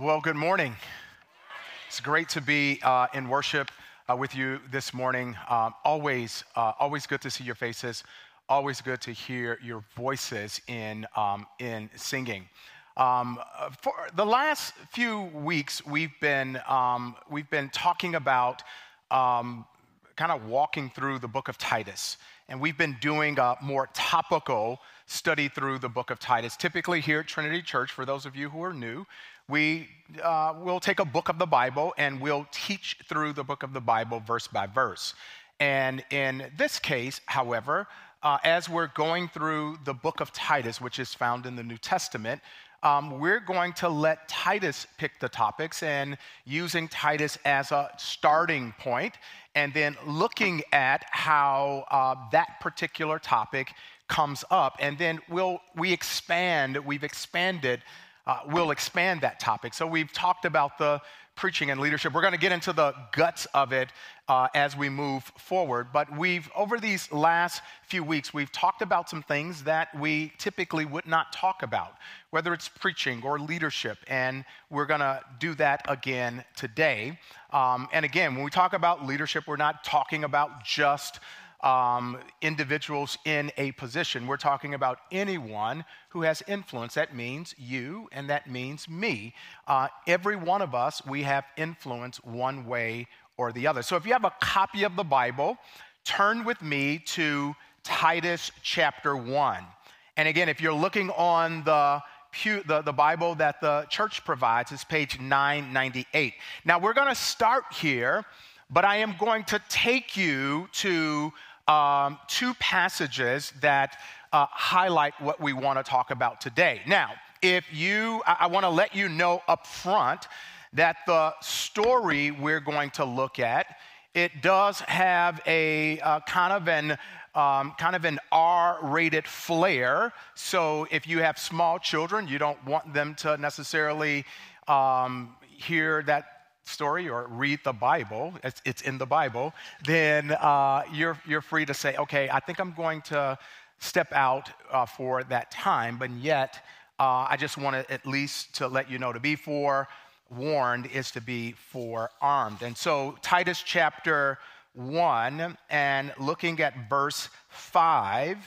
Well, good morning. It's great to be uh, in worship uh, with you this morning. Um, always, uh, always good to see your faces. Always good to hear your voices in um, in singing. Um, for the last few weeks, we've been um, we've been talking about um, kind of walking through the book of Titus, and we've been doing a more topical study through the book of Titus. Typically, here at Trinity Church, for those of you who are new, we uh, will take a book of the Bible and we'll teach through the book of the Bible verse by verse. And in this case, however, uh, as we're going through the book of Titus, which is found in the New Testament, um, we're going to let Titus pick the topics and using Titus as a starting point, and then looking at how uh, that particular topic comes up, and then we'll we expand. We've expanded uh, we'll expand that topic. So we've talked about the preaching and leadership. We're going to get into the guts of it uh, as we move forward. But we've, over these last few weeks, we've talked about some things that we typically would not talk about, whether it's preaching or leadership. And we're going to do that again today. Um, and again, when we talk about leadership, we're not talking about just um, individuals in a position. We're talking about anyone who has influence. That means you, and that means me. Uh, every one of us, we have influence one way or the other. So if you have a copy of the Bible, turn with me to Titus chapter 1. And again, if you're looking on the Pew, the, the Bible that the church provides is page 998. Now, we're going to start here, but I am going to take you to um, two passages that uh, highlight what we want to talk about today. Now, if you, I, I want to let you know up front that the story we're going to look at, it does have a uh, kind of an um, kind of an R-rated flair. So if you have small children, you don't want them to necessarily um, hear that story or read the Bible, it's, it's in the Bible, then uh, you're, you're free to say, okay, I think I'm going to step out uh, for that time, but yet uh, I just want to at least to let you know to be forewarned is to be forearmed. And so Titus chapter 1 and looking at verse 5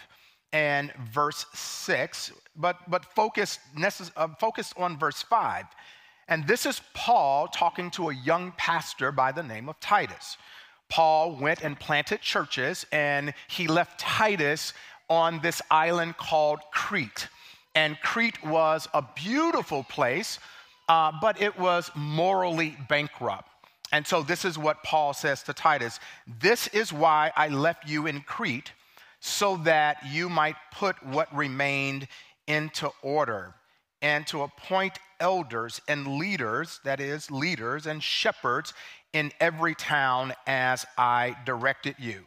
and verse 6, but, but focused, necess- uh, focused on verse 5. And this is Paul talking to a young pastor by the name of Titus. Paul went and planted churches, and he left Titus on this island called Crete. And Crete was a beautiful place, uh, but it was morally bankrupt. And so, this is what Paul says to Titus This is why I left you in Crete, so that you might put what remained into order and to appoint elders and leaders, that is, leaders and shepherds in every town as I directed you.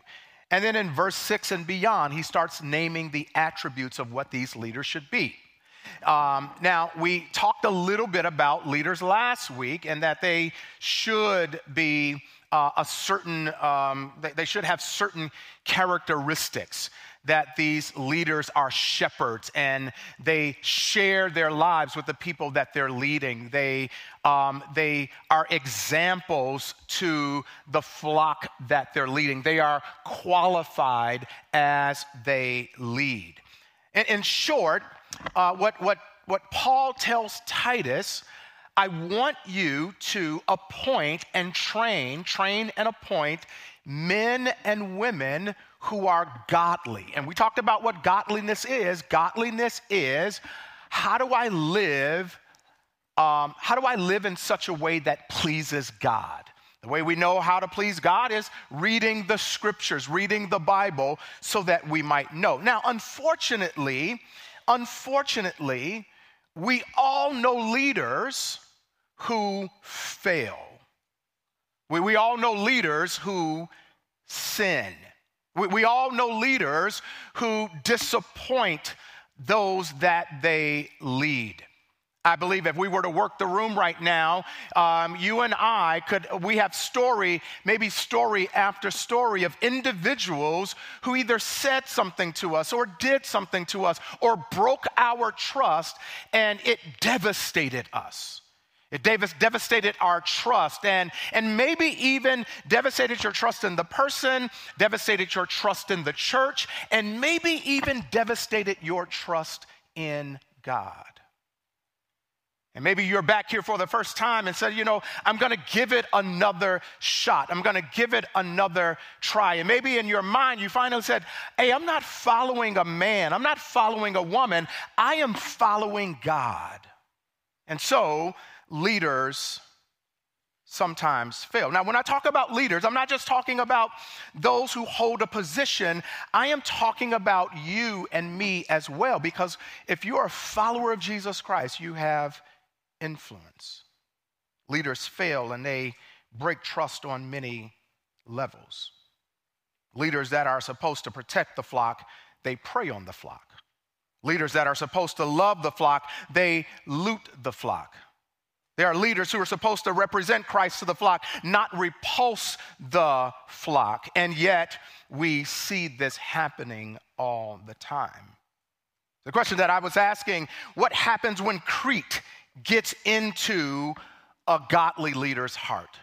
And then in verse 6 and beyond, he starts naming the attributes of what these leaders should be. Um, now, we talked a little bit about leaders last week and that they should be uh, a certain, um, they, they should have certain characteristics that these leaders are shepherds and they share their lives with the people that they're leading. They, um, they are examples to the flock that they're leading. They are qualified as they lead. In, in short, uh, what, what, what Paul tells Titus I want you to appoint and train, train and appoint men and women who are godly. And we talked about what godliness is. Godliness is how do I live? Um, how do I live in such a way that pleases God? The way we know how to please God is reading the scriptures, reading the Bible, so that we might know. Now, unfortunately, unfortunately, we all know leaders who fail. We, we all know leaders who sin. We, we all know leaders who disappoint those that they lead. I believe if we were to work the room right now, um, you and I could, we have story, maybe story after story of individuals who either said something to us or did something to us or broke our trust and it devastated us. It devastated our trust and, and maybe even devastated your trust in the person, devastated your trust in the church, and maybe even devastated your trust in God. And maybe you're back here for the first time and said, you know, I'm gonna give it another shot. I'm gonna give it another try. And maybe in your mind, you finally said, hey, I'm not following a man, I'm not following a woman, I am following God. And so, leaders sometimes fail. Now, when I talk about leaders, I'm not just talking about those who hold a position, I am talking about you and me as well. Because if you are a follower of Jesus Christ, you have influence. Leaders fail and they break trust on many levels. Leaders that are supposed to protect the flock, they prey on the flock. Leaders that are supposed to love the flock, they loot the flock. There are leaders who are supposed to represent Christ to the flock, not repulse the flock. And yet, we see this happening all the time. The question that I was asking what happens when Crete gets into a godly leader's heart?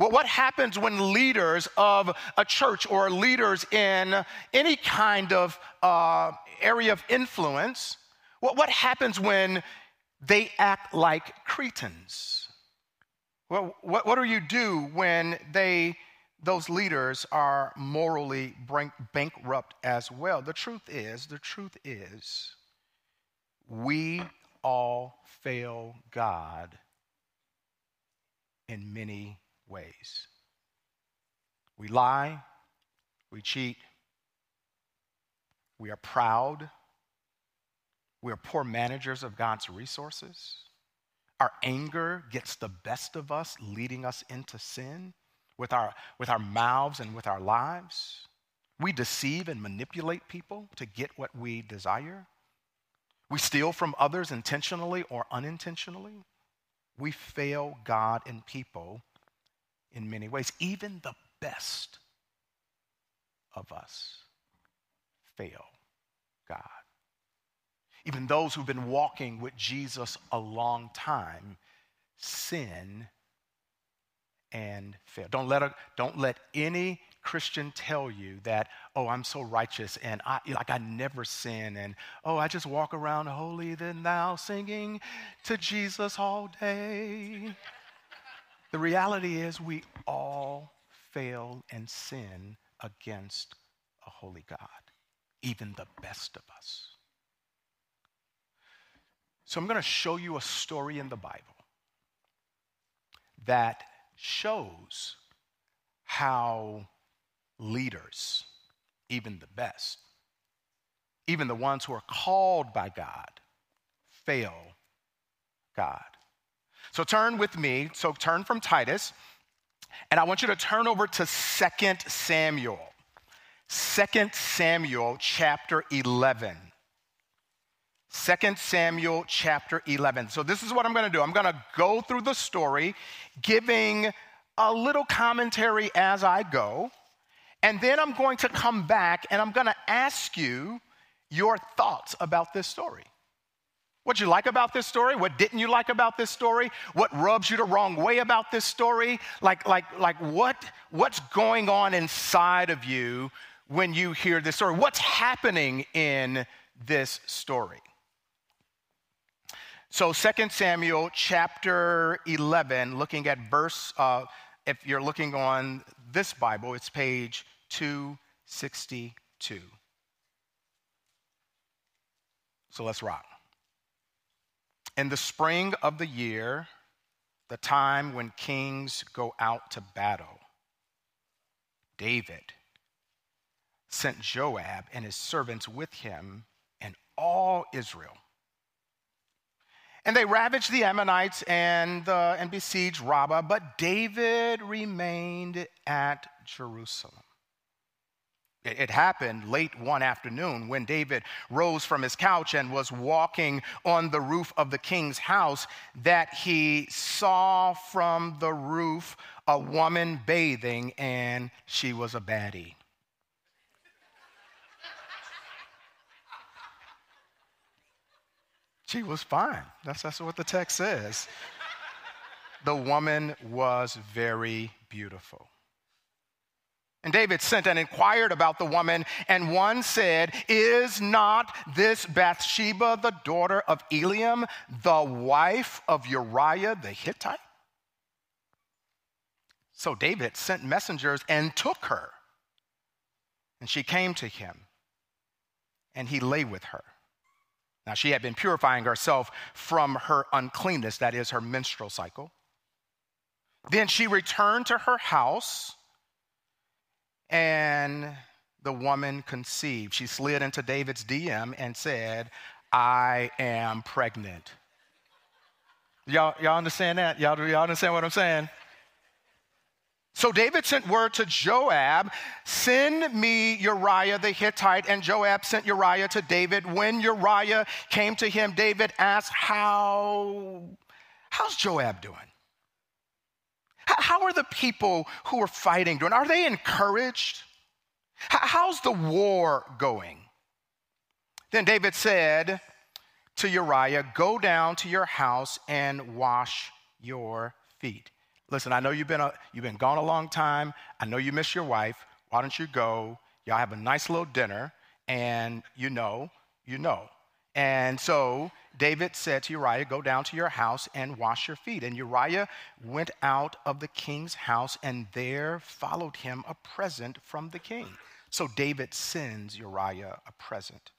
Well, what happens when leaders of a church or leaders in any kind of uh, area of influence, what, what happens when they act like Cretans? Well, what, what do you do when they, those leaders are morally bankrupt as well? The truth is, the truth is, we all fail God in many ways. We lie, we cheat, we are proud, we are poor managers of God's resources. Our anger gets the best of us, leading us into sin with our, with our mouths and with our lives. We deceive and manipulate people to get what we desire. We steal from others intentionally or unintentionally. We fail God and people in many ways. Even the best of us fail God. Even those who've been walking with Jesus a long time sin and fail. Don't let, a, don't let any Christian tell you that, oh, I'm so righteous and I, like I never sin and, oh, I just walk around holy than thou singing to Jesus all day. the reality is we all fail and sin against a holy God, even the best of us. So I'm going to show you a story in the Bible that shows how leaders, even the best, even the ones who are called by God, fail God. So turn with me, so turn from Titus, and I want you to turn over to 2 Samuel. 2 Samuel chapter 11. 2 Samuel chapter 11. So, this is what I'm going to do. I'm going to go through the story, giving a little commentary as I go. And then I'm going to come back and I'm going to ask you your thoughts about this story. What you like about this story? What didn't you like about this story? What rubs you the wrong way about this story? Like, like, like what, what's going on inside of you when you hear this story? What's happening in this story? So, 2 Samuel chapter 11, looking at verse, uh, if you're looking on this Bible, it's page 262. So let's rock. In the spring of the year, the time when kings go out to battle, David sent Joab and his servants with him and all Israel. And they ravaged the Ammonites and, uh, and besieged Rabbah, but David remained at Jerusalem. It happened late one afternoon when David rose from his couch and was walking on the roof of the king's house that he saw from the roof a woman bathing and she was a baddie. She was fine. That's, that's what the text says. the woman was very beautiful. And David sent and inquired about the woman, and one said, Is not this Bathsheba the daughter of Eliam, the wife of Uriah the Hittite? So David sent messengers and took her. And she came to him, and he lay with her. Now she had been purifying herself from her uncleanness, that is, her menstrual cycle. Then she returned to her house and the woman conceived. She slid into David's DM and said, I am pregnant. Y'all, y'all understand that? Y'all, y'all understand what I'm saying? So David sent word to Joab, send me Uriah the Hittite. And Joab sent Uriah to David. When Uriah came to him, David asked, How, how's Joab doing? How are the people who are fighting doing? Are they encouraged? How's the war going? Then David said to Uriah, Go down to your house and wash your feet. Listen, I know you've been, a, you've been gone a long time. I know you miss your wife. Why don't you go? Y'all have a nice little dinner, and you know, you know. And so David said to Uriah, Go down to your house and wash your feet. And Uriah went out of the king's house, and there followed him a present from the king. So David sends Uriah a present.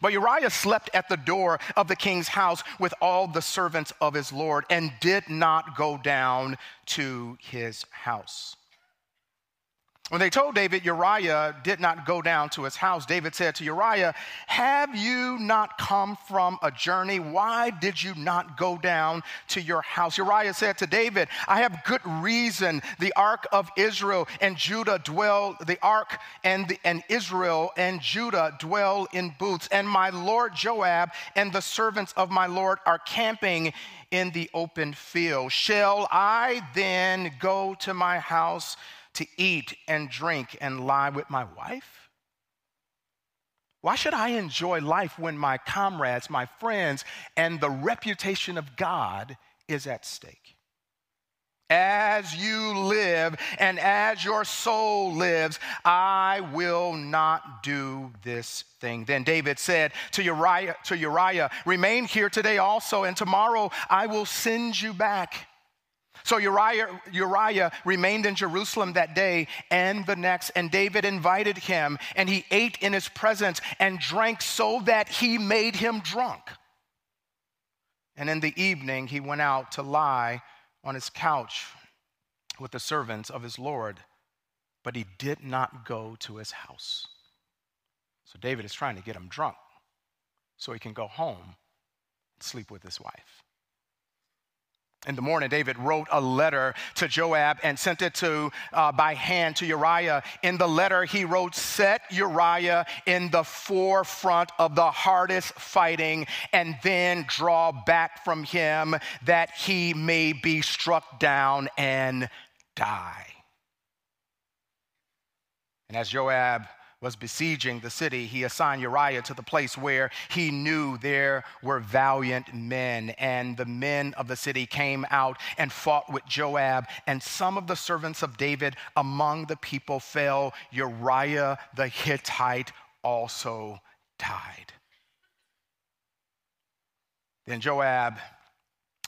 But Uriah slept at the door of the king's house with all the servants of his Lord and did not go down to his house. When they told David Uriah did not go down to his house, David said to Uriah, Have you not come from a journey? Why did you not go down to your house? Uriah said to David, I have good reason. The ark of Israel and Judah dwell, the ark and, the, and Israel and Judah dwell in booths, and my lord Joab and the servants of my lord are camping in the open field. Shall I then go to my house? To eat and drink and lie with my wife? Why should I enjoy life when my comrades, my friends, and the reputation of God is at stake? As you live and as your soul lives, I will not do this thing. Then David said to Uriah, to Uriah, Remain here today also, and tomorrow I will send you back. So Uriah, Uriah remained in Jerusalem that day and the next, and David invited him, and he ate in his presence and drank so that he made him drunk. And in the evening, he went out to lie on his couch with the servants of his Lord, but he did not go to his house. So David is trying to get him drunk so he can go home and sleep with his wife. In the morning, David wrote a letter to Joab and sent it to uh, by hand to Uriah. In the letter, he wrote, "Set Uriah in the forefront of the hardest fighting, and then draw back from him, that he may be struck down and die." And as Joab was besieging the city, he assigned Uriah to the place where he knew there were valiant men. And the men of the city came out and fought with Joab. And some of the servants of David among the people fell. Uriah the Hittite also died. Then Joab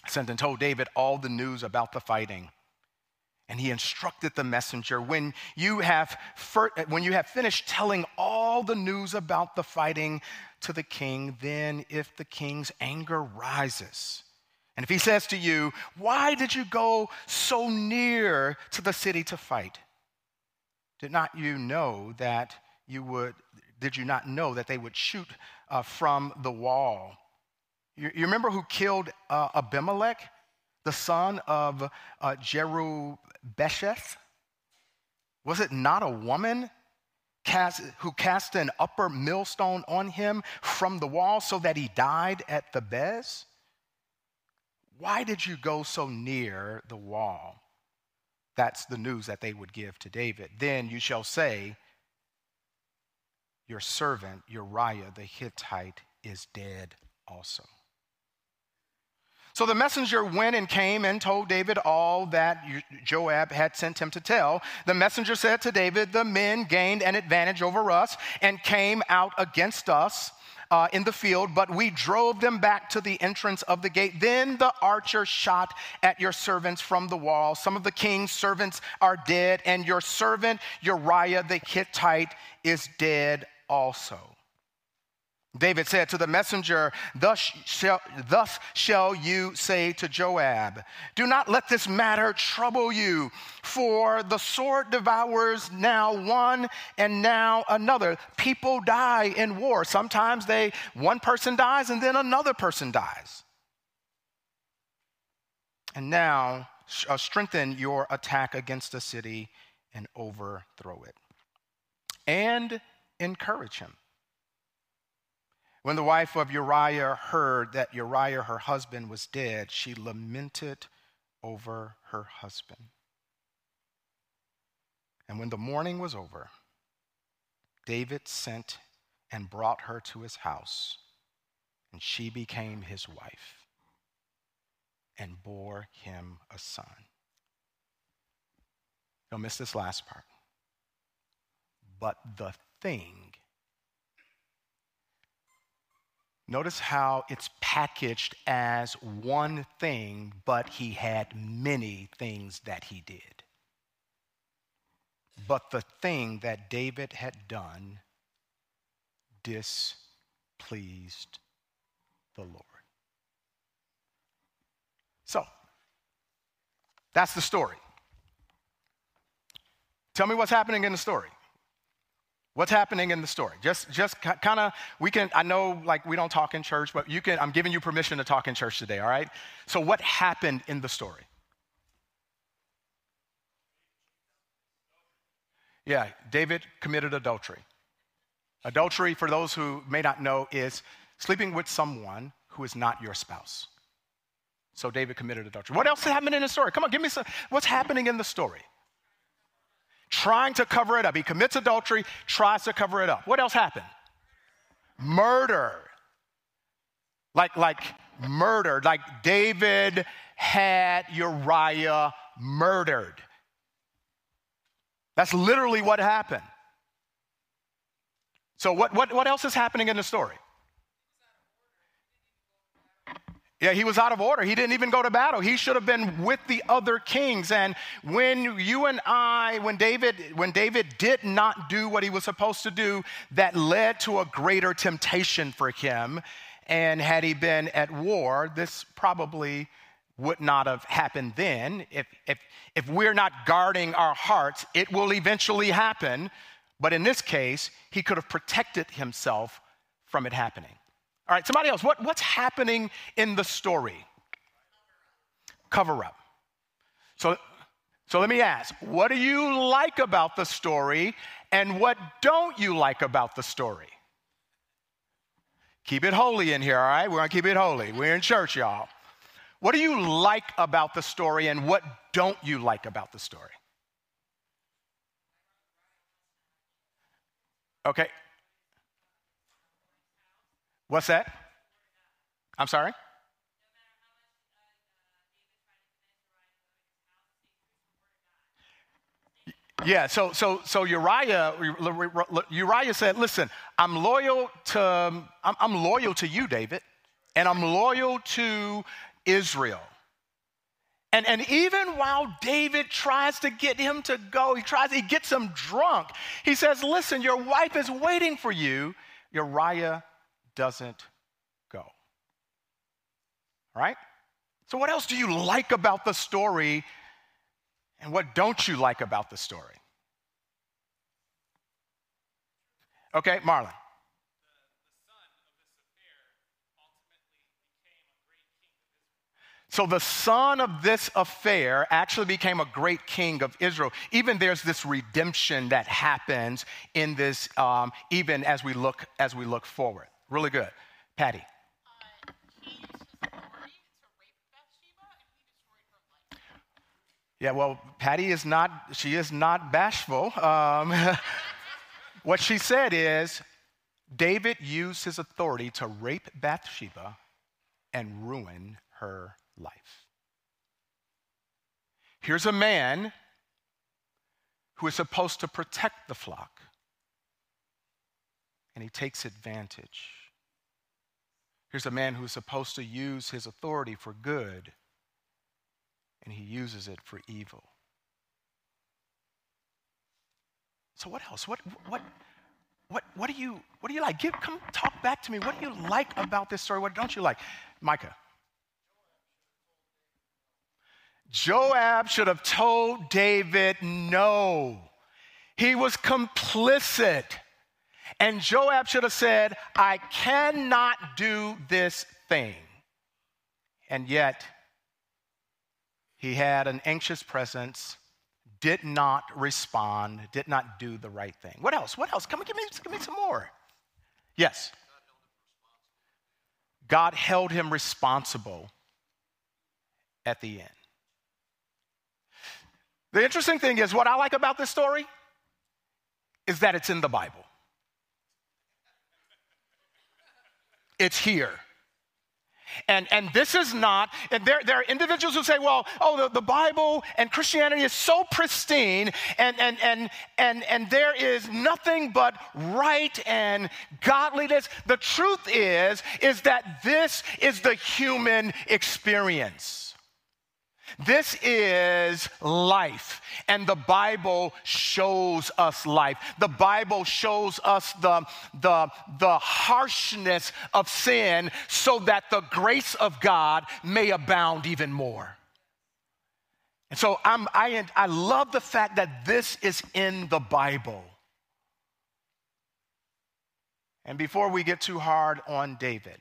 sent and told David all the news about the fighting. And he instructed the messenger when you, have when you have finished telling all the news about the fighting to the king, then if the king's anger rises, and if he says to you, Why did you go so near to the city to fight? Did not you know that you would, did you not know that they would shoot uh, from the wall? You, you, remember who killed uh, Abimelech, the son of uh, Jeru, Besheth? Was it not a woman cast, who cast an upper millstone on him from the wall so that he died at Thebez? Why did you go so near the wall? That's the news that they would give to David. Then you shall say, Your servant Uriah the Hittite is dead also. So the messenger went and came and told David all that Joab had sent him to tell. The messenger said to David, The men gained an advantage over us and came out against us. Uh, in the field, but we drove them back to the entrance of the gate. Then the archer shot at your servants from the wall. Some of the king's servants are dead, and your servant Uriah the Hittite is dead also. David said to the messenger, thus shall, thus shall, you say to Joab, Do not let this matter trouble you, for the sword devours now one and now another. People die in war. Sometimes they one person dies and then another person dies. And now uh, strengthen your attack against the city and overthrow it. And encourage him when the wife of Uriah heard that Uriah, her husband, was dead, she lamented over her husband. And when the mourning was over, David sent and brought her to his house, and she became his wife and bore him a son. Don't miss this last part. But the thing Notice how it's packaged as one thing, but he had many things that he did. But the thing that David had done displeased the Lord. So, that's the story. Tell me what's happening in the story. What's happening in the story? Just, just kind of, we can, I know like we don't talk in church, but you can, I'm giving you permission to talk in church today, all right? So, what happened in the story? Yeah, David committed adultery. Adultery, for those who may not know, is sleeping with someone who is not your spouse. So, David committed adultery. What else happened in the story? Come on, give me some. What's happening in the story? Trying to cover it up. He commits adultery, tries to cover it up. What else happened? Murder. Like, like murdered. Like David had Uriah murdered. That's literally what happened. So, what, what, what else is happening in the story? Yeah, he was out of order. He didn't even go to battle. He should have been with the other kings. And when you and I, when David, when David did not do what he was supposed to do, that led to a greater temptation for him. And had he been at war, this probably would not have happened then. If, if, if we're not guarding our hearts, it will eventually happen. But in this case, he could have protected himself from it happening. All right, somebody else, what, what's happening in the story? Cover up. So, so let me ask, what do you like about the story and what don't you like about the story? Keep it holy in here, all right? We're gonna keep it holy. We're in church, y'all. What do you like about the story and what don't you like about the story? Okay, What's that? I'm sorry? Yeah, so so so Uriah Uriah said, "Listen, I'm loyal to um, I'm, I'm, loyal to you, David, and I'm loyal to Israel." And, and even while David tries to get him to go, he tries, he gets him drunk. He says, Listen, your wife is waiting for you. Uriah doesn't go. All right? So, what else do you like about the story, and what don't you like about the story? Okay, Marlon. So the son of this affair actually became a great king of Israel. Even there's this redemption that happens in this, um, even as we look as we look forward. Really good. Patty. Yeah, well, Patty is not, she is not bashful. Um, what she said is David used his authority to rape Bathsheba and ruin her life. Here's a man who is supposed to protect the flock, and he takes advantage. Here's a man who's supposed to use his authority for good, and he uses it for evil. So what else? What what what what do you what do you like? Give, come talk back to me. What do you like about this story? What don't you like? Micah. Joab should have told David no. He was complicit. And Joab should have said, I cannot do this thing. And yet, he had an anxious presence, did not respond, did not do the right thing. What else? What else? Come on, give me, give me some more. Yes. God held him responsible at the end. The interesting thing is, what I like about this story is that it's in the Bible. It's here. And, and this is not, and there, there are individuals who say, well, oh, the, the Bible and Christianity is so pristine, and, and, and, and, and there is nothing but right and godliness. The truth is, is that this is the human experience. This is life, and the Bible shows us life. The Bible shows us the, the, the harshness of sin so that the grace of God may abound even more. And so I'm, I, I love the fact that this is in the Bible. And before we get too hard on David,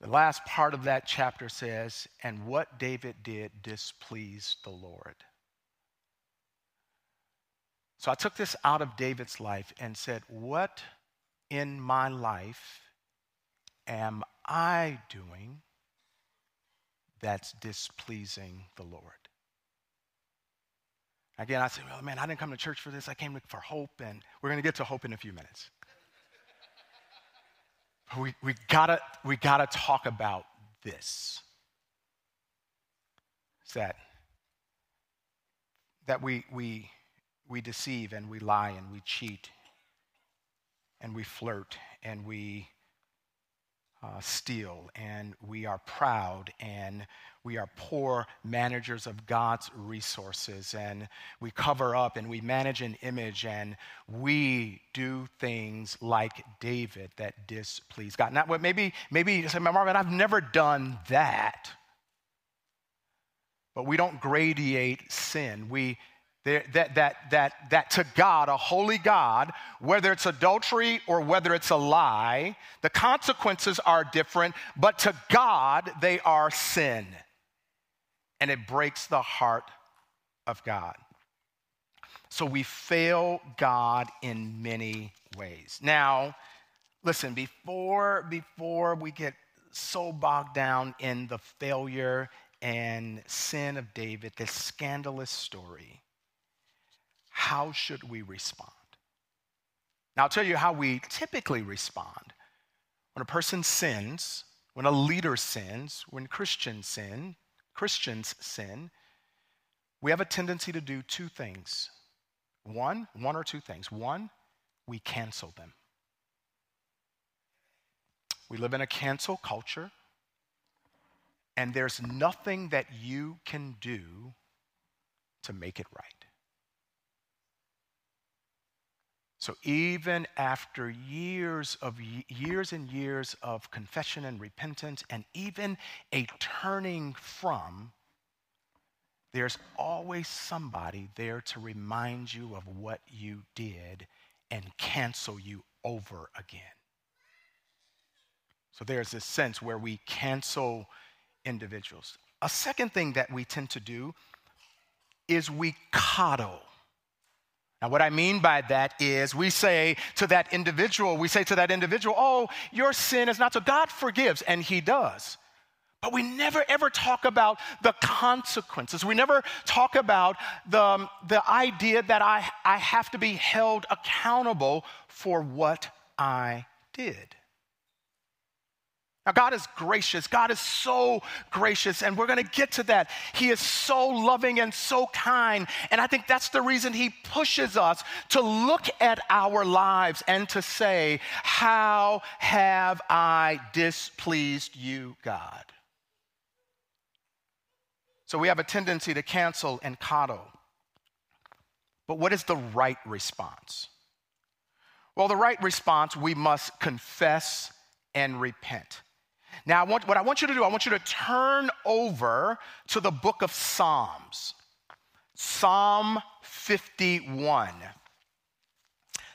the last part of that chapter says, and what David did displeased the Lord. So I took this out of David's life and said, What in my life am I doing that's displeasing the Lord? Again, I said, Well, man, I didn't come to church for this. I came for hope, and we're going to get to hope in a few minutes we, we, gotta, we gotta talk about this. It's that, that we, we, we deceive and we lie and we cheat and we flirt and we uh, steal and we are proud and we are poor managers of God's resources and we cover up and we manage an image and we do things like David that displease God. Now, what maybe, maybe you say, Marvin, I've never done that. But we don't gradiate sin. We that, that, that, that to God, a holy God, whether it's adultery or whether it's a lie, the consequences are different, but to God, they are sin. And it breaks the heart of God. So we fail God in many ways. Now, listen, before, before we get so bogged down in the failure and sin of David, this scandalous story, how should we respond? Now, I'll tell you how we typically respond. When a person sins, when a leader sins, when Christians sin, Christians sin, we have a tendency to do two things. One, one or two things. One, we cancel them. We live in a cancel culture, and there's nothing that you can do to make it right. So even after years of years and years of confession and repentance and even a turning from there's always somebody there to remind you of what you did and cancel you over again. So there's this sense where we cancel individuals. A second thing that we tend to do is we coddle now, what I mean by that is we say to that individual, we say to that individual, oh, your sin is not so. God forgives, and He does. But we never ever talk about the consequences. We never talk about the, the idea that I, I have to be held accountable for what I did. Now, God is gracious. God is so gracious, and we're going to get to that. He is so loving and so kind. And I think that's the reason He pushes us to look at our lives and to say, How have I displeased you, God? So we have a tendency to cancel and coddle. But what is the right response? Well, the right response, we must confess and repent. Now, I want, what I want you to do, I want you to turn over to the book of Psalms, Psalm 51.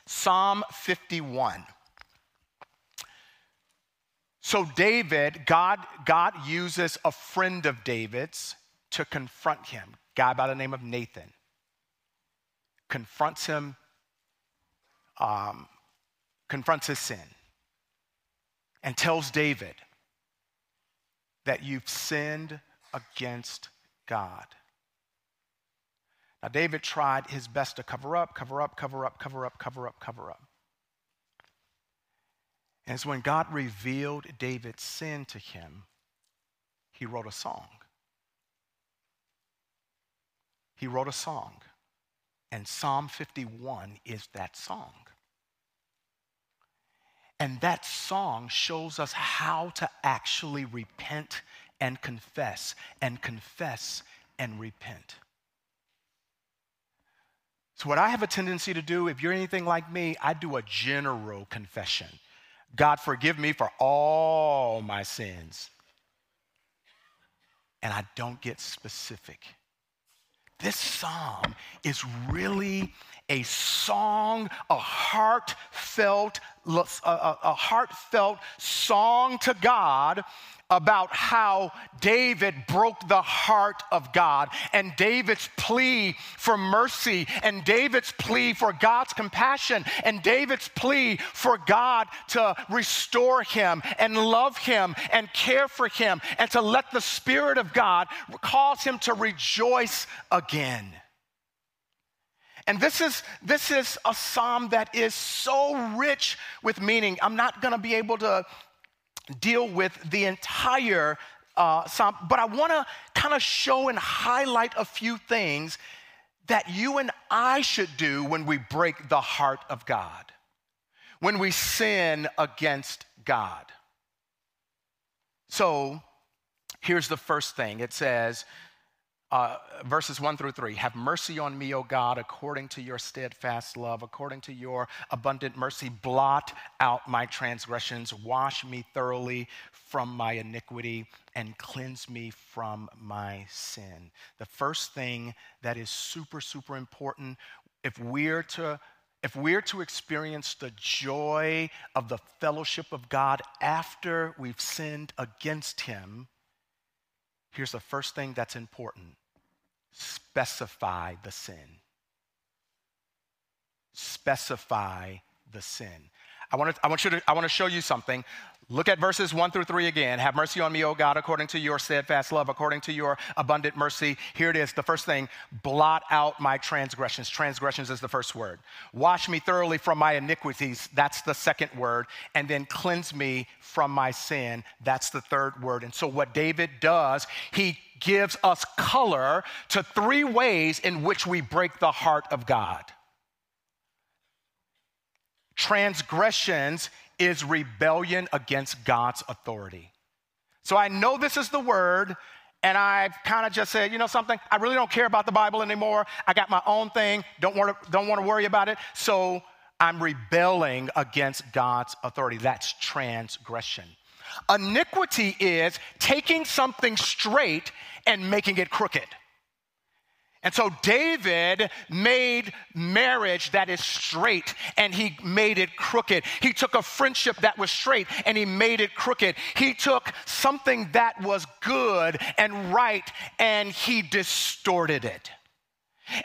Psalm 51. So, David, God, God uses a friend of David's to confront him, guy by the name of Nathan. Confronts him, um, confronts his sin, and tells David, that you've sinned against God. Now, David tried his best to cover up, cover up, cover up, cover up, cover up, cover up. And it's when God revealed David's sin to him, he wrote a song. He wrote a song. And Psalm 51 is that song. And that song shows us how to actually repent and confess, and confess and repent. So, what I have a tendency to do, if you're anything like me, I do a general confession God, forgive me for all my sins. And I don't get specific. This psalm is really a song, a heartfelt, a, heartfelt song to God about how David broke the heart of God and David's plea for mercy and David's plea for God's compassion and David's plea for God to restore him and love him and care for him and to let the Spirit of God cause him to rejoice again. And this is, this is a psalm that is so rich with meaning. I'm not going to be able to deal with the entire uh, psalm, but I want to kind of show and highlight a few things that you and I should do when we break the heart of God, when we sin against God. So here's the first thing it says, uh, verses 1 through 3 Have mercy on me, O God, according to your steadfast love, according to your abundant mercy. Blot out my transgressions, wash me thoroughly from my iniquity, and cleanse me from my sin. The first thing that is super, super important if we're to if we're to experience the joy of the fellowship of God after we've sinned against Him, here's the first thing that's important specify the sin. Specify the sin. I want, to, I, want you to, I want to show you something. Look at verses one through three again. Have mercy on me, O God, according to your steadfast love, according to your abundant mercy. Here it is. The first thing blot out my transgressions. Transgressions is the first word. Wash me thoroughly from my iniquities. That's the second word. And then cleanse me from my sin. That's the third word. And so, what David does, he gives us color to three ways in which we break the heart of God. Transgressions is rebellion against God's authority. So I know this is the word, and I've kind of just said, you know something, I really don't care about the Bible anymore. I got my own thing, don't want to, don't want to worry about it. So I'm rebelling against God's authority. That's transgression. Iniquity is taking something straight and making it crooked. And so David made marriage that is straight and he made it crooked. He took a friendship that was straight and he made it crooked. He took something that was good and right and he distorted it.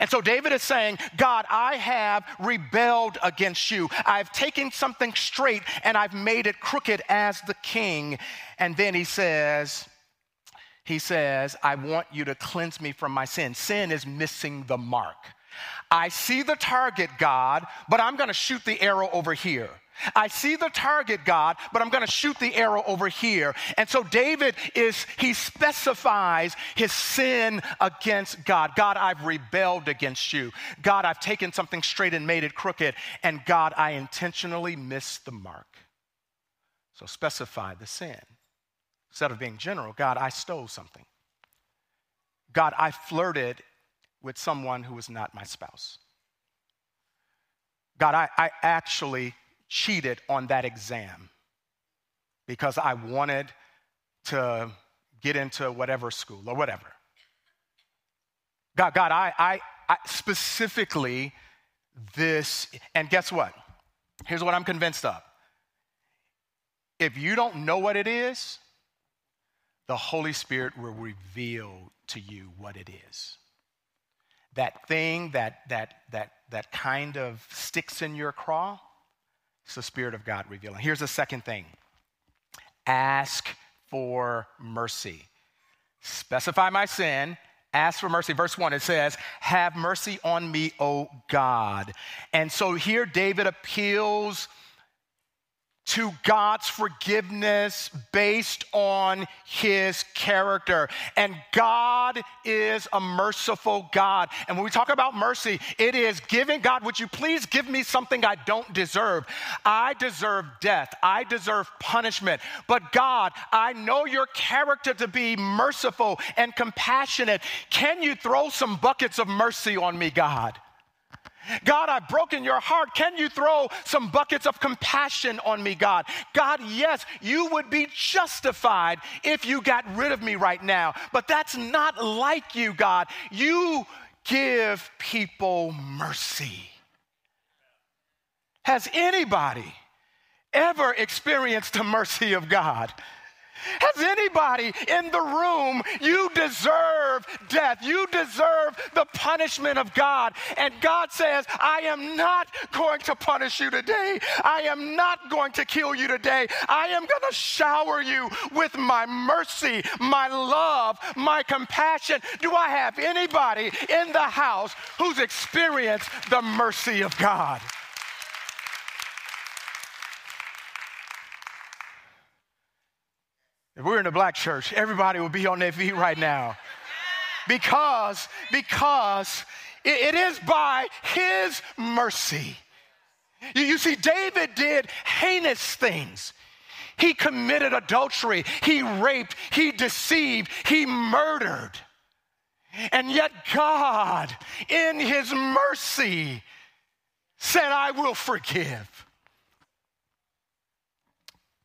And so David is saying, God, I have rebelled against you. I've taken something straight and I've made it crooked as the king. And then he says, he says, I want you to cleanse me from my sin. Sin is missing the mark. I see the target, God, but I'm to shoot the arrow over here. I see the target, God, but I'm going to shoot the arrow over here. And so David is, he specifies his sin against God. God, I've rebelled against you. God, I've taken something straight and made it crooked. And God, I intentionally missed the mark. So specify the sin. Instead of being general, God, I stole something. God, I flirted with someone who was not my spouse. God, I, I actually cheated on that exam because I wanted to get into whatever school or whatever. God, God, I, I, I specifically this, and guess what? Here's what I'm convinced of. If you don't know what it is, the Holy Spirit will reveal to you what it is. That thing that that that that kind of sticks in your craw, it's the Spirit of God revealing. Here's the second thing ask for mercy. Specify my sin, ask for mercy. Verse 1, it says, Have mercy on me, O God. And so here David appeals to God's forgiveness based on his character. And God is a merciful God. And when we talk about mercy, it is giving God, would you please give me something I don't deserve? I deserve death, I deserve punishment. But God, I know your character to be merciful and compassionate. Can you throw some buckets of mercy on me, God? God, I've broken your heart. Can you throw some buckets of compassion on me, God? God, yes, you would be justified if you got rid of me right now, but that's not like you, God. You give people mercy. Has anybody ever experienced the mercy of God? Has anybody in the room, you deserve death. You deserve the punishment of God. And God says, I am not going to punish you today. I am not going to kill you today. I am going to shower you with my mercy, my love, my compassion. Do I have anybody in the house who's experienced the mercy of God? If we're in a black church, everybody would be on their feet right now. Because, because it, it is by his mercy. You, you see, David did heinous things. He committed adultery, he raped, he deceived, he murdered. And yet, God, in his mercy, said, I will forgive.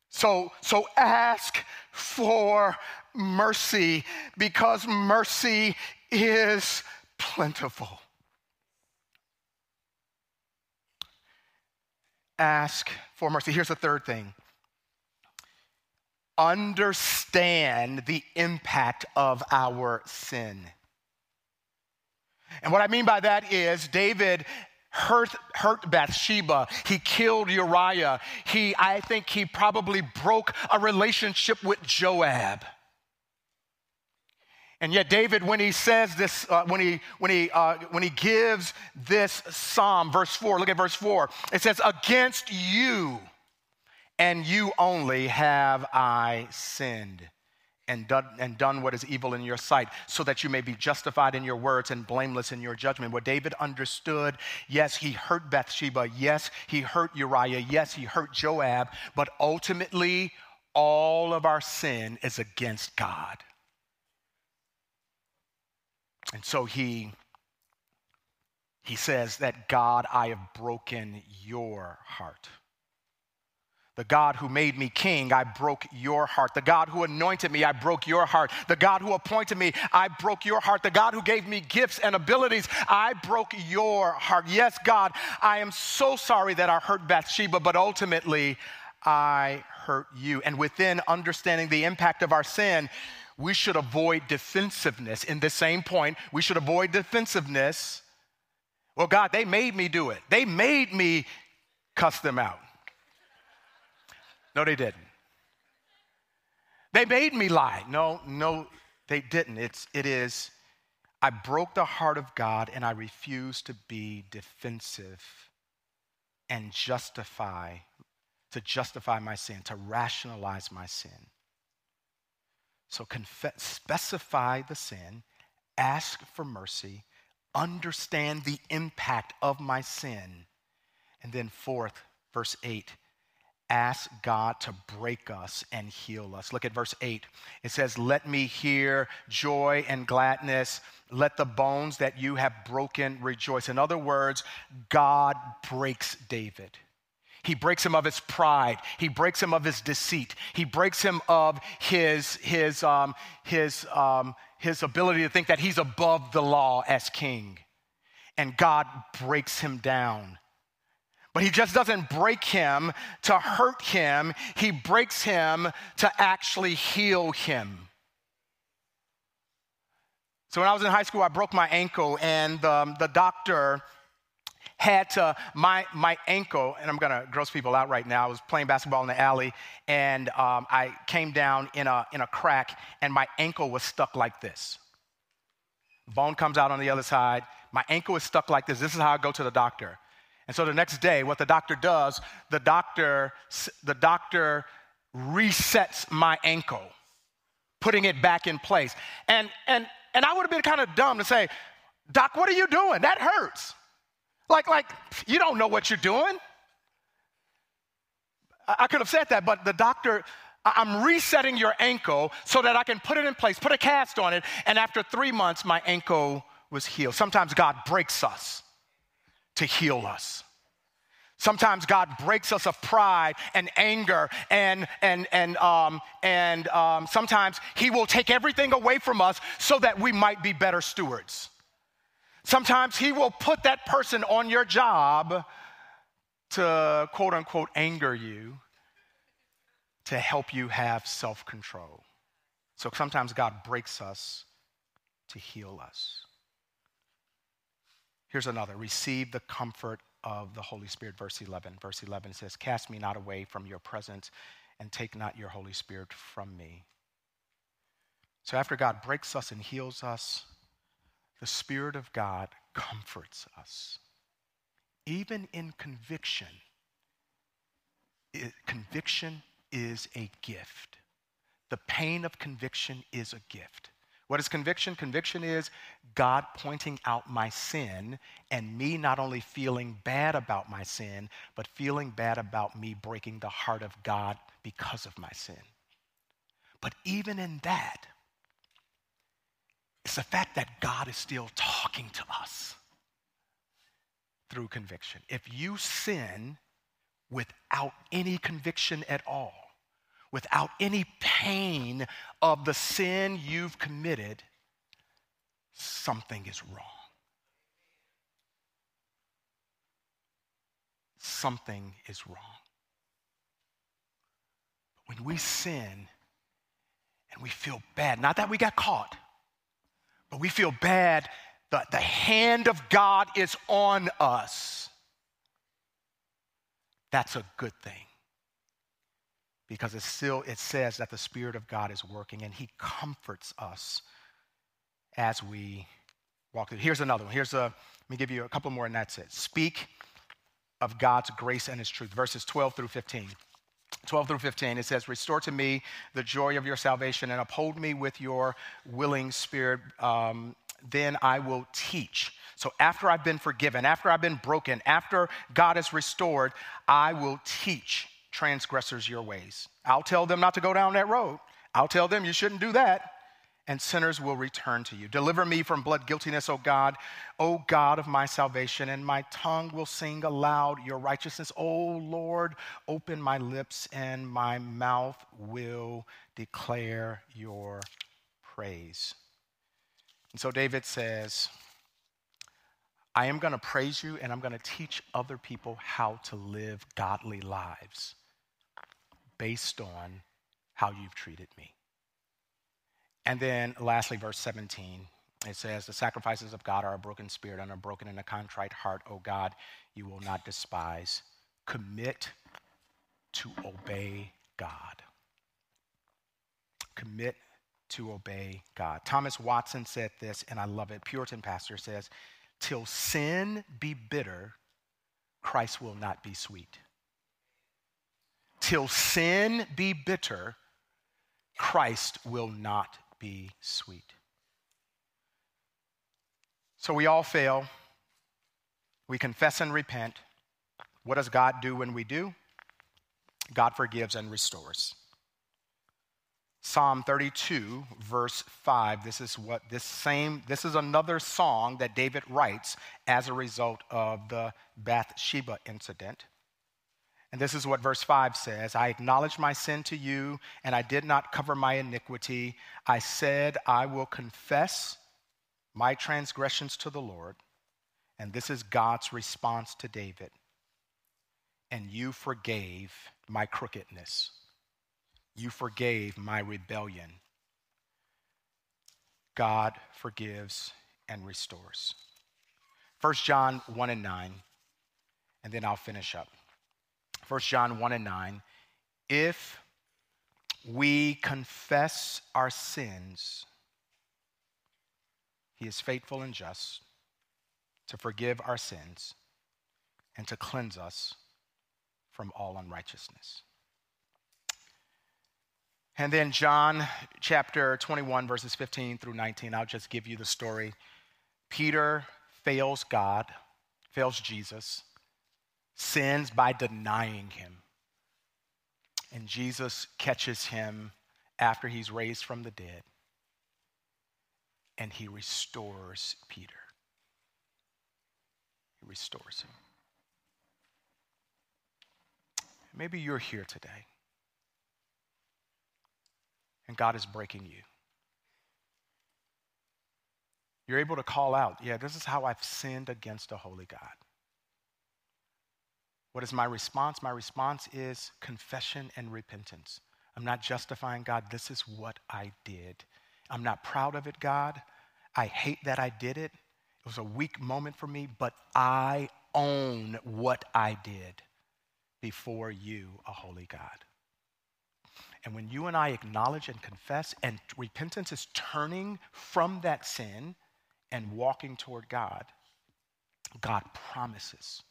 So, so ask for mercy because mercy is plentiful. Ask for mercy. Here's the third thing understand the impact of our sin. And what I mean by that is David hurt, hurt Bathsheba. He killed Uriah. He, I think he probably broke a relationship with Joab. And yet, David, when he says this, uh, when, he, when, he, uh, when he gives this psalm, verse 4, look at verse 4, it says, Against you and you only have I sinned and done, and done what is evil in your sight, so that you may be justified in your words and blameless in your judgment. What David understood yes, he hurt Bathsheba. Yes, he hurt Uriah. Yes, he hurt Joab. But ultimately, all of our sin is against God. And so he, he says that God, I have broken your heart. The God who made me king, I broke your heart. The God who anointed me, I broke your heart. The God who appointed me, I broke your heart. The God who gave me gifts and abilities, I broke your heart. Yes, God, I am so sorry that I hurt Bathsheba, but ultimately, I hurt you. And within understanding the impact of our sin, we should avoid defensiveness. In the same point, we should avoid defensiveness. Well, God, they made me do it, they made me cuss them out. No, they didn't. They made me lie. No, no, they didn't. It's, it is, I broke the heart of God and I refuse to be defensive and justify, to justify my sin, to rationalize my sin. So confess, specify the sin, ask for mercy, understand the impact of my sin. And then, fourth, verse 8, ask God to break us and heal us. Look at verse 8. It says, Let me hear joy and gladness. Let the bones that you have broken rejoice. In other words, God breaks David. He breaks him of his pride. He breaks him of his deceit. He breaks him of his, his, um, his, um, his ability to think that he's above the law as king. And God breaks him down. But he just doesn't break him to hurt him, he breaks him to actually heal him. So when I was in high school, I broke my ankle, and um, the doctor had to, my, my ankle, and I'm gonna gross people out right now. I was playing basketball in the alley, and um, I came down in a, in a crack, and my ankle was stuck like this. Bone comes out on the other side. My ankle is stuck like this. This is how I go to the doctor. And so the next day, what the doctor does, the doctor, the doctor resets my ankle, putting it back in place. And, and, and I would have been kind of dumb to say, Doc, what are you doing? That hurts. Like, like, you don't know what you're doing. I could have said that, but the doctor, I'm resetting your ankle so that I can put it in place, put a cast on it, and after three months, my ankle was healed. Sometimes God breaks us to heal us. Sometimes God breaks us of pride and anger, and, and, and, um, and um, sometimes He will take everything away from us so that we might be better stewards. Sometimes He will put that person on your job to quote unquote anger you to help you have self control. So sometimes God breaks us to heal us. Here's another receive the comfort of the Holy Spirit, verse 11. Verse 11 says, Cast me not away from your presence and take not your Holy Spirit from me. So after God breaks us and heals us, the Spirit of God comforts us. Even in conviction, it, conviction is a gift. The pain of conviction is a gift. What is conviction? Conviction is God pointing out my sin and me not only feeling bad about my sin, but feeling bad about me breaking the heart of God because of my sin. But even in that, it's the fact that God is still talking to us through conviction. If you sin without any conviction at all, without any pain of the sin you've committed, something is wrong. Something is wrong. When we sin and we feel bad, not that we got caught, but we feel bad that the hand of God is on us. That's a good thing. Because it still it says that the Spirit of God is working and He comforts us as we walk through. Here's another one. Here's a, let me give you a couple more and that's it. Speak of God's grace and His truth. Verses 12 through 15. 12 through 15, it says, Restore to me the joy of your salvation and uphold me with your willing spirit. Um, then I will teach. So after I've been forgiven, after I've been broken, after God is restored, I will teach transgressors your ways. I'll tell them not to go down that road. I'll tell them you shouldn't do that and sinners will return to you. Deliver me from blood guiltiness, O God, O God of my salvation, and my tongue will sing aloud your righteousness. O Lord, open my lips, and my mouth will declare your praise. And so David says, I am going to praise you, and I'm going to teach other people how to live godly lives based on how you've treated me. And then lastly, verse 17, it says, The sacrifices of God are a broken spirit and a broken and a contrite heart, O God, you will not despise. Commit to obey God. Commit to obey God. Thomas Watson said this, and I love it. Puritan pastor says, Till sin be bitter, Christ will not be sweet. Till sin be bitter, Christ will not be sweet. So we all fail. We confess and repent. What does God do when we do? God forgives and restores. Psalm 32, verse 5. This is what this same, this is another song that David writes as a result of the Bathsheba incident. And this is what verse 5 says I acknowledged my sin to you, and I did not cover my iniquity. I said, I will confess my transgressions to the Lord. And this is God's response to David. And you forgave my crookedness. You forgave my rebellion. God forgives and restores. 1 John 1 and 9, and then I'll finish up. 1 John 1 and 9. If we confess our sins, he is faithful and just to forgive our sins and to cleanse us from all unrighteousness. And then John chapter 21, verses 15 through 19, I'll just give you the story. Peter fails God, fails Jesus, sins by denying him. And Jesus catches him after he's raised from the dead, and he restores Peter. He restores him. Maybe you're here today and God is breaking you. You're able to call out, yeah, this is how I've sinned against a holy God. What is my response? My response is confession and repentance. I'm not justifying God, this is what I did. I'm not proud of it, God. I hate that I did it. It was a weak moment for me, but I own what I did before you, a holy God. And when you and I acknowledge and confess, and repentance is turning from that sin and walking toward God, God promises.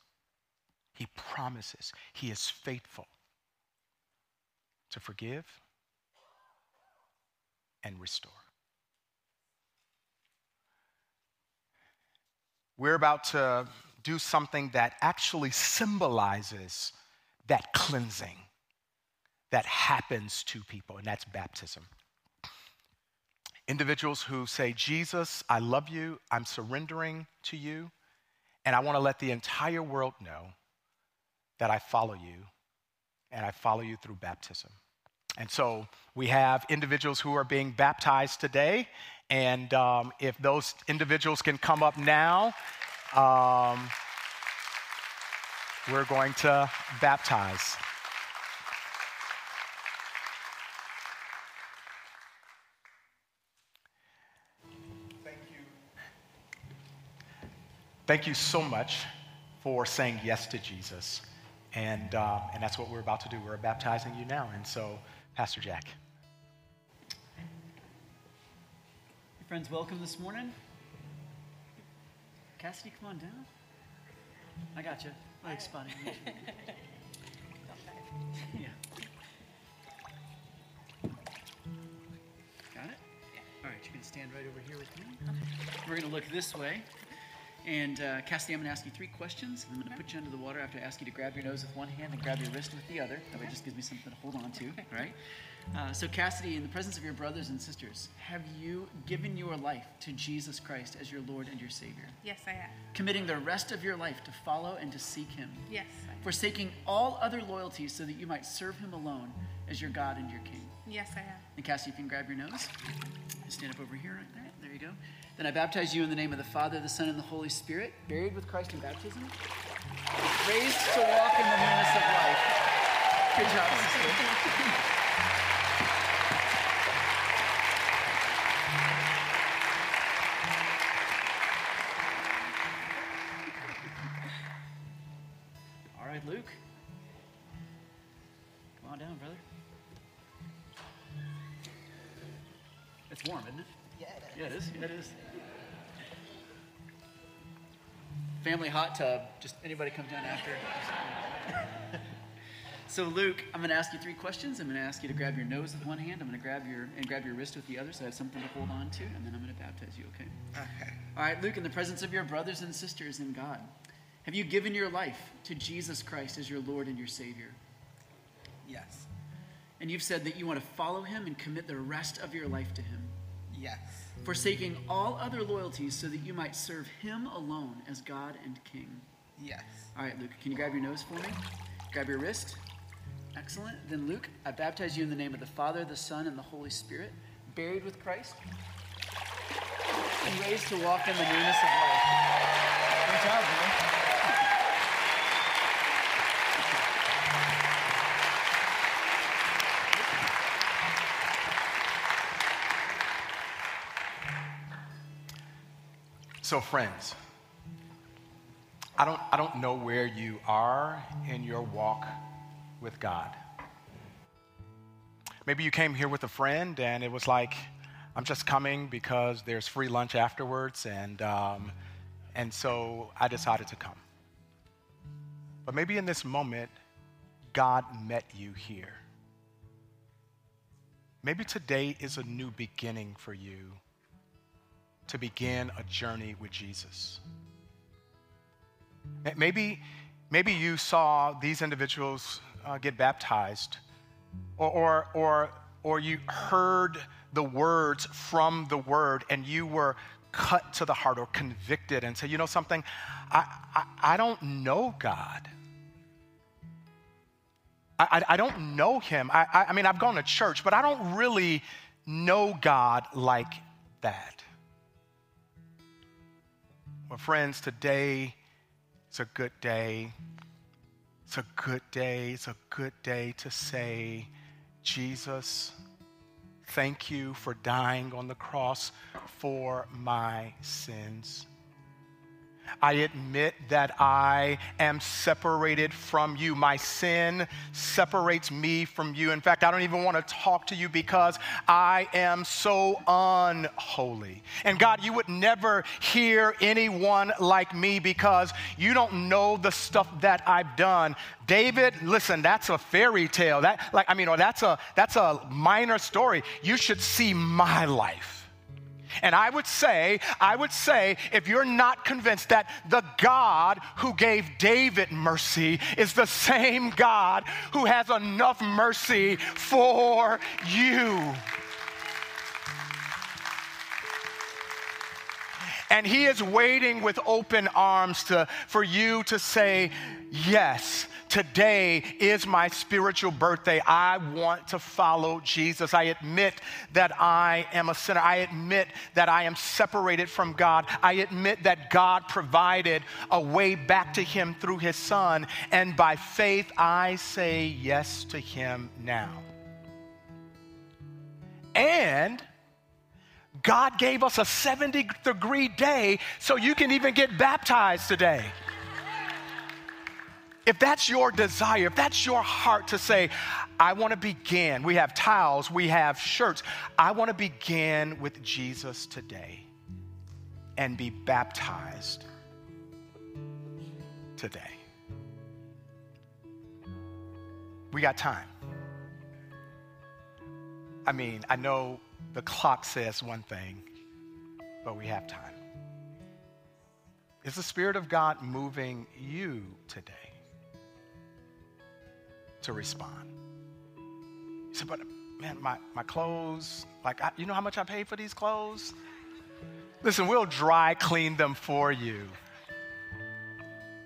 He promises. He is faithful to forgive and restore. We're about to do something that actually symbolizes that cleansing that happens to people, and that's baptism. Individuals who say, Jesus, I love you, I'm surrendering to you, and I want to let the entire world know that I follow you, and I follow you through baptism. And so we have individuals who are being baptized today, and um, if those individuals can come up now, um, we're going to baptize. thank you Thank you so much for saying yes to Jesus. And, uh, and that's what we're about to do. We're baptizing you now. And so, Pastor Jack. Hey, friends, welcome this morning. Cassidy, come on down. I got you. Like spotting. yeah. Got it? Yeah. All right, you can stand right over here with me. We're going to look this way. And uh, Cassidy, I'm going to ask you three questions. I'm going to put you under the water after I ask you to grab your nose with one hand and grab your wrist with the other. That way, it just gives me something to hold on to, right? Uh, so, Cassidy, in the presence of your brothers and sisters, have you given your life to Jesus Christ as your Lord and your Savior? Yes, I have. Committing the rest of your life to follow and to seek Him? Yes. Forsaking all other loyalties so that you might serve Him alone as your God and your King? Yes, I have. And Cassidy, you can grab your nose. Stand up over here, right there. There you go. Then I baptize you in the name of the Father, the Son, and the Holy Spirit, buried with Christ in baptism, raised to walk in the newness of life. Good job, sister. Hot tub. Just anybody come down after. so Luke, I'm going to ask you three questions. I'm going to ask you to grab your nose with one hand. I'm going to grab your and grab your wrist with the other, so I have something to hold on to, and then I'm going to baptize you. Okay. Okay. All right, Luke. In the presence of your brothers and sisters in God, have you given your life to Jesus Christ as your Lord and your Savior? Yes. And you've said that you want to follow Him and commit the rest of your life to Him. Yes. forsaking all other loyalties so that you might serve him alone as God and King. Yes. All right, Luke, can you grab your nose for me? Grab your wrist. Excellent. Then, Luke, I baptize you in the name of the Father, the Son, and the Holy Spirit, buried with Christ, and raised to walk in the newness of life. Good job, man. So, friends, I don't, I don't know where you are in your walk with God. Maybe you came here with a friend and it was like, I'm just coming because there's free lunch afterwards, and, um, and so I decided to come. But maybe in this moment, God met you here. Maybe today is a new beginning for you to begin a journey with Jesus. Maybe, maybe you saw these individuals uh, get baptized, or, or, or, or you heard the words from the word and you were cut to the heart or convicted and said, you know something, I, I, I don't know God. I, I, I don't know him. I, I, I mean, I've gone to church, but I don't really know God like that. Well, friends, today is a good day. It's a good day. It's a good day to say, Jesus, thank you for dying on the cross for my sins. I admit that I am separated from you. My sin separates me from you. In fact, I don't even want to talk to you because I am so unholy. And God, you would never hear anyone like me because you don't know the stuff that I've done. David, listen, that's a fairy tale. That like I mean, or that's a that's a minor story. You should see my life. And I would say, I would say, if you're not convinced that the God who gave David mercy is the same God who has enough mercy for you. And he is waiting with open arms to, for you to say, Yes, today is my spiritual birthday. I want to follow Jesus. I admit that I am a sinner. I admit that I am separated from God. I admit that God provided a way back to Him through His Son. And by faith, I say yes to Him now. And God gave us a 70 degree day so you can even get baptized today. If that's your desire, if that's your heart to say, I want to begin, we have towels, we have shirts, I want to begin with Jesus today and be baptized today. We got time. I mean, I know the clock says one thing, but we have time. Is the Spirit of God moving you today to respond? You said, but man, my, my clothes, like, I, you know how much I paid for these clothes? Listen, we'll dry clean them for you.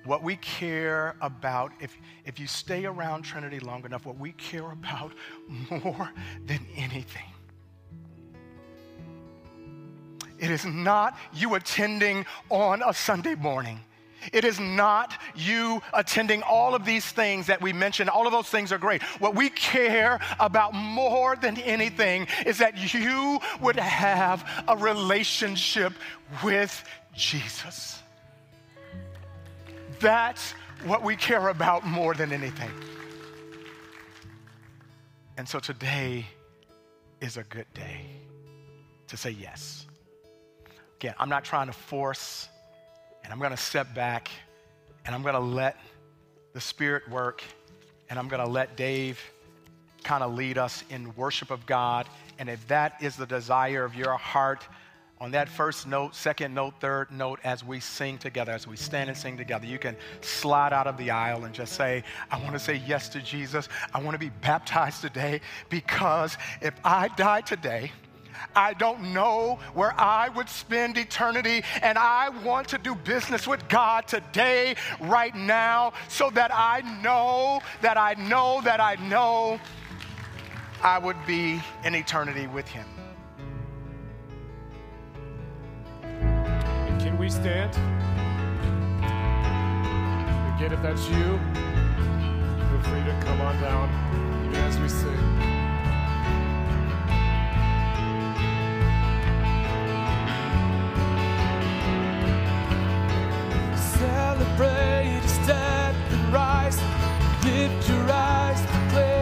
What we care about, if, if you stay around Trinity long enough, what we care about more than anything it is not you attending on a Sunday morning. It is not you attending all of these things that we mentioned. All of those things are great. What we care about more than anything is that you would have a relationship with Jesus. That's what we care about more than anything. And so today is a good day to say yes. Again, I'm not trying to force, and I'm going to step back and I'm going to let the Spirit work, and I'm going to let Dave kind of lead us in worship of God. And if that is the desire of your heart, on that first note, second note, third note, as we sing together, as we stand and sing together, you can slide out of the aisle and just say, I want to say yes to Jesus. I want to be baptized today because if I die today, I don't know where I would spend eternity, and I want to do business with God today, right now, so that I know that I know that I know I would be in eternity with Him. Can we stand? Again, if that's you, feel free to come on down as we sing. Celebrate his death and rise. Lift your eyes, the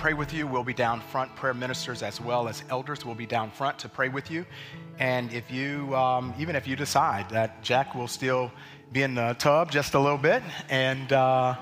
pray with you, we'll be down front. Prayer ministers as well as elders will be down front to pray with you. And if you, um, even if you decide that Jack will still be in the tub just a little bit, and uh,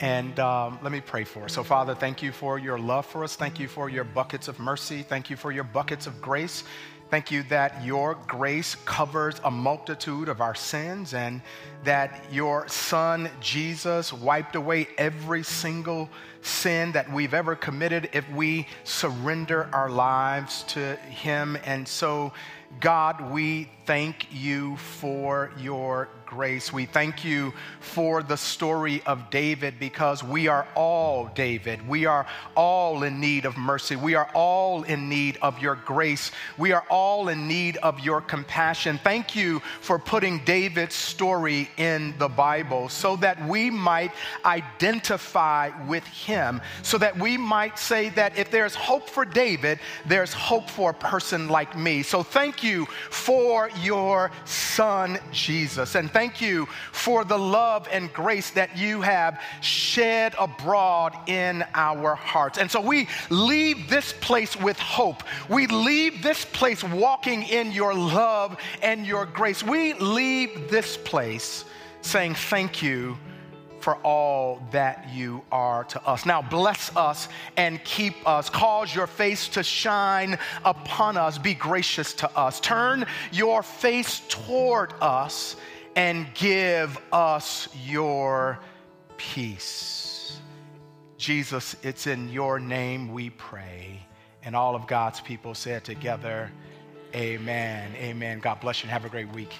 and um, let me pray for us. So, Father, thank you for your love for us. Thank you for your buckets of mercy. Thank you for your buckets of grace. Thank you that your grace covers a multitude of our sins and that your son Jesus wiped away every single sin that we've ever committed if we surrender our lives to him. And so, God, we thank you for your grace. We thank you for the story of David because we are all David. We are all in need of mercy. We are all in need of your grace. We are all in need of your compassion. Thank you for putting David's story in the Bible so that we might identify with him, so that we might say that if there's hope for David, there's hope for a person like me. So thank you for your son, Jesus. And thank you for the love and grace that you have shed abroad in our hearts. And so we leave this place with hope. We leave this place walking in your love and your grace. We leave this place saying thank you for all that you are to us. Now, bless us and keep us. Cause your face to shine upon us. Be gracious to us. Turn your face toward us and give us your peace. Jesus, it's in your name we pray. And all of God's people said together, Amen. Amen. God bless you and have a great week.